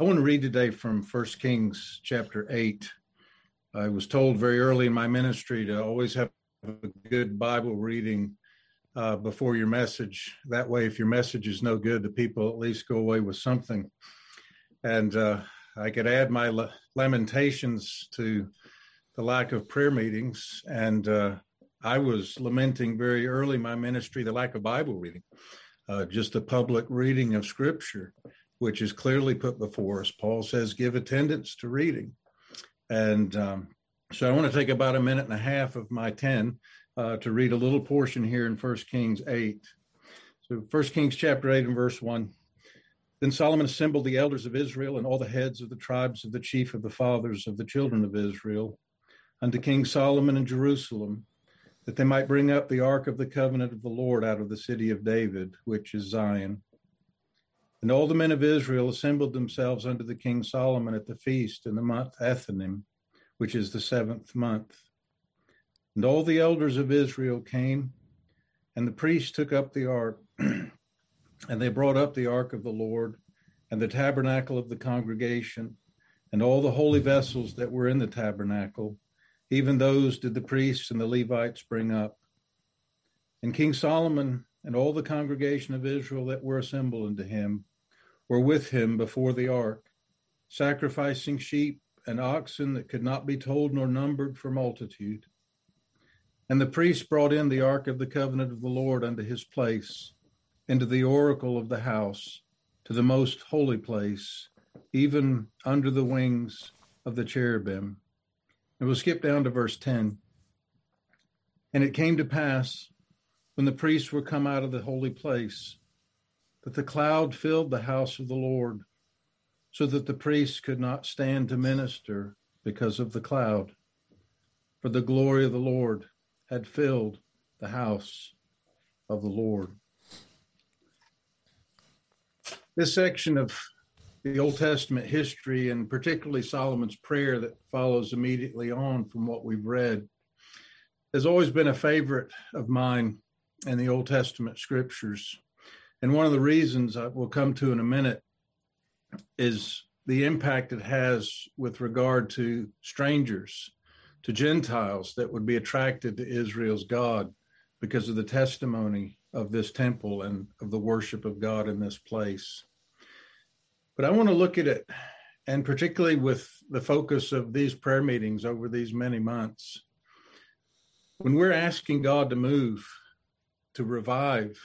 I want to read today from 1 Kings chapter 8. I was told very early in my ministry to always have a good Bible reading uh, before your message. That way, if your message is no good, the people at least go away with something. And uh, I could add my lamentations to the lack of prayer meetings. And uh, I was lamenting very early in my ministry the lack of Bible reading, uh, just a public reading of Scripture, which is clearly put before us. Paul says, give attendance to reading. And um, so I want to take about a minute and a half of my 10 uh, to read a little portion here in 1 Kings 8. So 1 Kings chapter 8 and verse 1. Then Solomon assembled the elders of Israel and all the heads of the tribes of the chief of the fathers of the children of Israel unto King Solomon in Jerusalem, that they might bring up the ark of the covenant of the Lord out of the city of David, which is Zion. And all the men of Israel assembled themselves unto the king Solomon at the feast in the month Ethanim, which is the seventh month. And all the elders of Israel came, and the priests took up the ark, and they brought up the ark of the Lord, and the tabernacle of the congregation, and all the holy vessels that were in the tabernacle, even those did the priests and the Levites bring up. And King Solomon and all the congregation of Israel that were assembled unto him were with him before the ark, sacrificing sheep and oxen that could not be told nor numbered for multitude. And the priest brought in the ark of the covenant of the Lord unto his place, into the oracle of the house, to the most holy place, even under the wings of the cherubim. And we'll skip down to verse 10. And it came to pass, when the priests were come out of the holy place, that the cloud filled the house of the Lord so that the priests could not stand to minister because of the cloud. For the glory of the Lord had filled the house of the Lord. This section of the Old Testament history, and particularly Solomon's prayer that follows immediately on from what we've read, has always been a favorite of mine in the Old Testament scriptures. And one of the reasons uh, I will come to in a minute is the impact it has with regard to strangers, to Gentiles that would be attracted to Israel's God because of the testimony of this temple and of the worship of God in this place. But I want to look at it, and particularly with the focus of these prayer meetings over these many months, when we're asking God to move, to revive,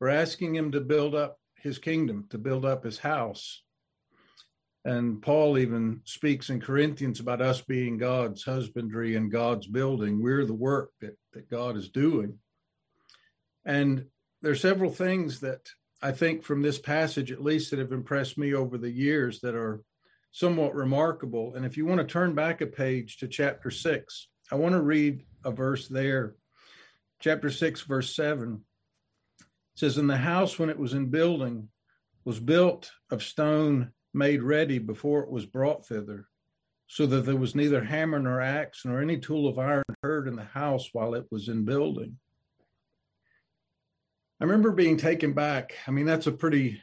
we're asking Him to build up his kingdom, to build up his house. And Paul even speaks in Corinthians about us being God's husbandry and God's building. We're the work that, that God is doing. And there are several things that I think from this passage, at least, that have impressed me over the years that are somewhat remarkable. And if you want to turn back a page to chapter six, I want to read a verse there. Chapter six, verse seven says, "In the house, when it was in building, was built of stone made ready before it was brought thither, so that there was neither hammer nor axe nor any tool of iron heard in the house while it was in building. I remember being taken back. I mean, that's a pretty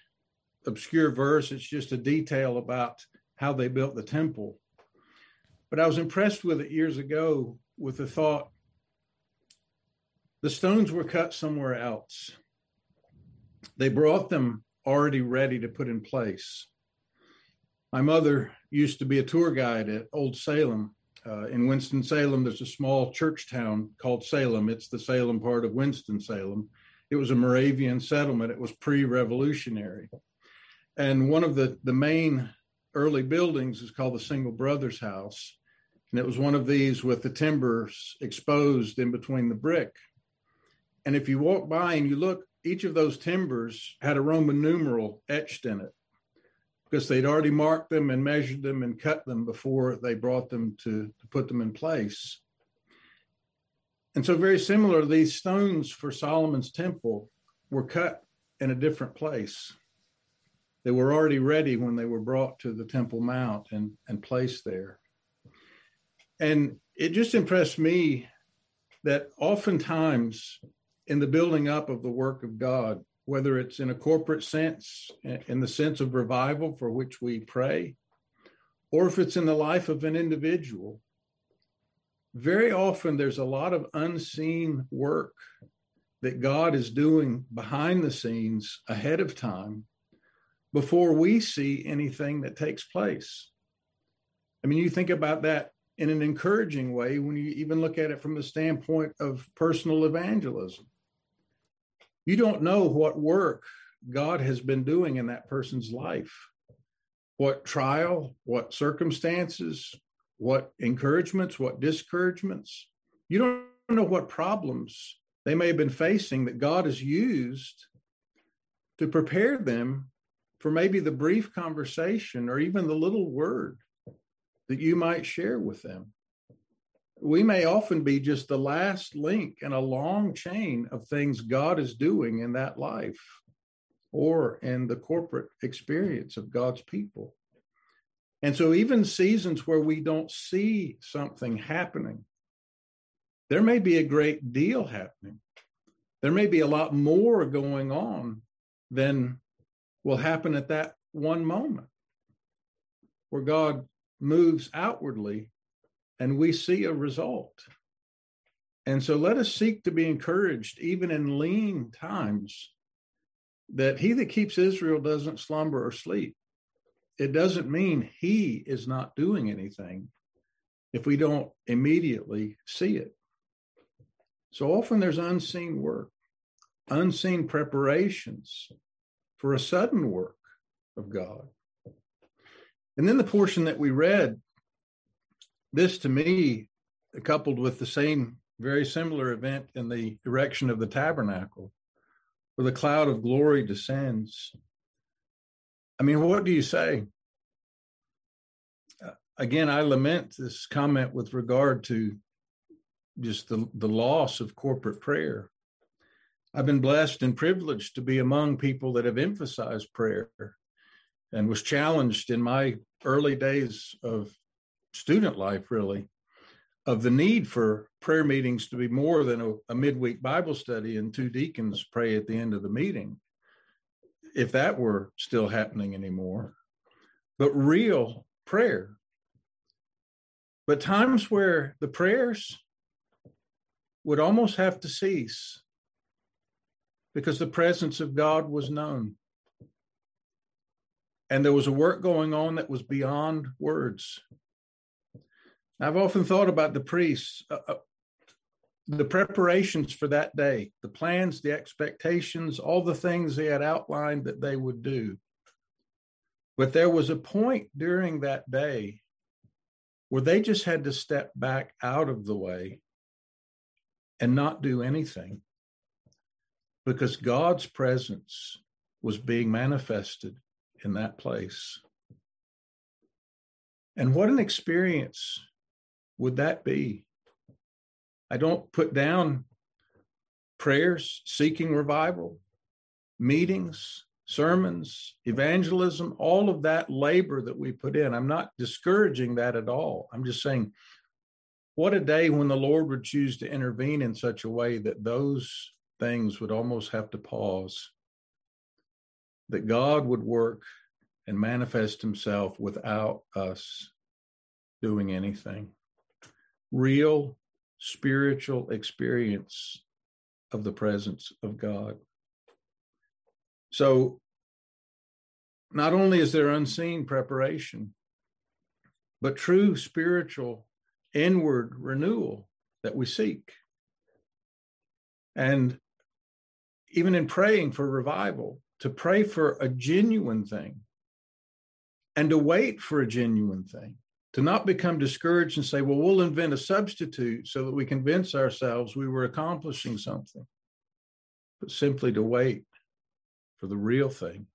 obscure verse. It's just a detail about how they built the temple. But I was impressed with it years ago with the thought the stones were cut somewhere else. They brought them already ready to put in place. My mother used to be a tour guide at Old Salem. Uh, in Winston-Salem, there's a small church town called Salem. It's the Salem part of Winston-Salem. It was a Moravian settlement. It was pre-revolutionary. And one of the, the main early buildings is called the Single Brothers House. And it was one of these with the timbers exposed in between the brick. And if you walk by and you look each of those timbers had a Roman numeral etched in it because they'd already marked them and measured them and cut them before they brought them to, to put them in place. And so, very similar, these stones for Solomon's temple were cut in a different place. They were already ready when they were brought to the Temple Mount and, and placed there. And it just impressed me that oftentimes in the building up of the work of God, whether it's in a corporate sense, eh, in the sense of revival for which we pray, or if it's in the life of an individual, very often there's a lot of unseen work that God is doing behind the scenes ahead of time before we see anything that takes place. I mean, you think about that in an encouraging way when you even look at it from the standpoint of personal evangelism. You don't know what work God has been doing in that person's life, what trial, what circumstances, what encouragements, what discouragements. You don't know what problems they may have been facing that God has used to prepare them for maybe the brief conversation or even the little word that you might share with them. We may often be just the last link in a long chain of things God is doing in that life or in the corporate experience of God's people. And so, even seasons where we don't see something happening, there may be a great deal happening. There may be a lot more going on than will happen at that one moment where God moves outwardly and we see a result. And so let us seek to be encouraged, even in lean times, that he that keeps Israel doesn't slumber or sleep. It doesn't mean he is not doing anything if we don't immediately see it. So often there's unseen work, unseen preparations for a sudden work of God. And then the portion that we read, this to me, coupled with the same very similar event in the erection of the tabernacle, where the cloud of glory descends. I mean, what do you say? Uh, again, I lament this comment with regard to just the, the loss of corporate prayer. I've been blessed and privileged to be among people that have emphasized prayer and was challenged in my early days of student life, really, of the need for prayer meetings to be more than a, a midweek Bible study and two deacons pray at the end of the meeting, if that were still happening anymore. But real prayer. But times where the prayers would almost have to cease because the presence of God was known. And there was a work going on that was beyond words. I've often thought about the priests, uh, uh, the preparations for that day, the plans, the expectations, all the things they had outlined that they would do. But there was a point during that day where they just had to step back out of the way and not do anything because God's presence was being manifested in that place. And what an experience would that be? I don't put down prayers seeking revival, meetings, sermons, evangelism, all of that labor that we put in. I'm not discouraging that at all. I'm just saying, what a day when the Lord would choose to intervene in such a way that those things would almost have to pause. That God would work and manifest himself without us doing anything. Real spiritual experience of the presence of God. So, not only is there unseen preparation, but true spiritual inward renewal that we seek. And even in praying for revival, to pray for a genuine thing and to wait for a genuine thing, to not become discouraged and say, well, we'll invent a substitute so that we convince ourselves we were accomplishing something, but simply to wait for the real thing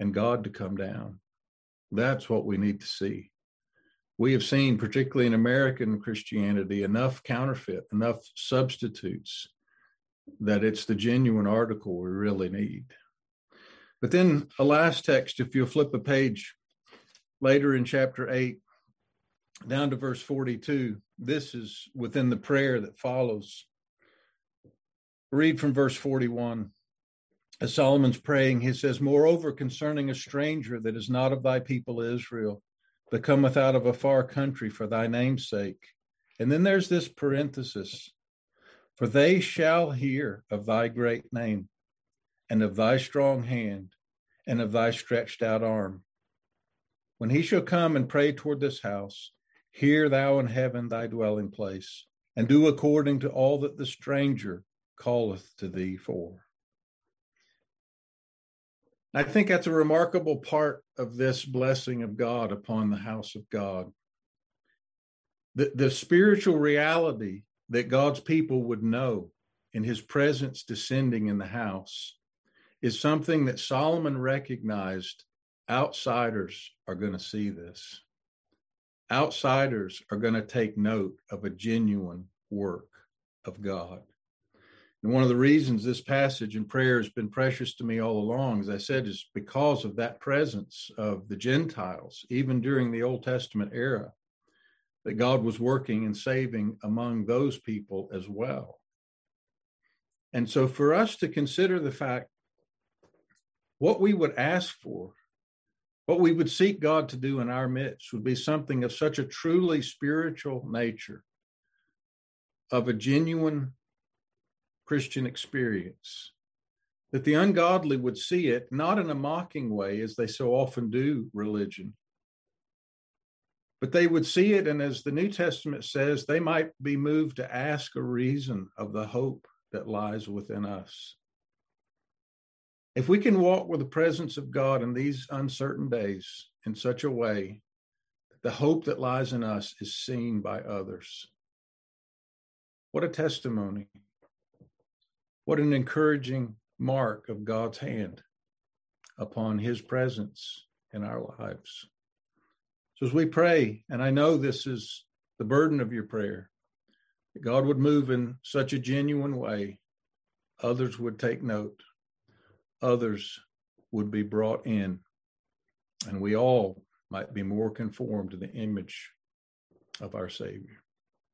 and God to come down. That's what we need to see. We have seen, particularly in American Christianity, enough counterfeit, enough substitutes that it's the genuine article we really need. But then a last text, if you'll flip a page later in chapter 8, down to verse 42, this is within the prayer that follows. Read from verse 41. as Solomon's praying, he says, Moreover, concerning a stranger that is not of thy people Israel, but cometh out of a far country for thy name's sake. And then there's this parenthesis For they shall hear of thy great name, and of thy strong hand, and of thy stretched out arm. When he shall come and pray toward this house, hear thou in heaven thy dwelling place, and do according to all that the stranger calleth to thee for. I think that's a remarkable part of this blessing of God upon the house of God. The, the spiritual reality that God's people would know in his presence descending in the house is something that Solomon recognized outsiders are going to see this. Outsiders are going to take note of a genuine work of God. And one of the reasons this passage and prayer has been precious to me all along, as I said, is because of that presence of the Gentiles, even during the Old Testament era, that God was working and saving among those people as well. And so for us to consider the fact what we would ask for, what we would seek God to do in our midst would be something of such a truly spiritual nature, of a genuine Christian experience. That the ungodly would see it not in a mocking way, as they so often do religion, but they would see it, and as the New Testament says, they might be moved to ask a reason of the hope that lies within us. If we can walk with the presence of God in these uncertain days in such a way that the hope that lies in us is seen by others, what a testimony. What an encouraging mark of God's hand upon his presence in our lives. So as we pray, and I know this is the burden of your prayer, that God would move in such a genuine way, others would take note, others would be brought in, and we all might be more conformed to the image of our Savior.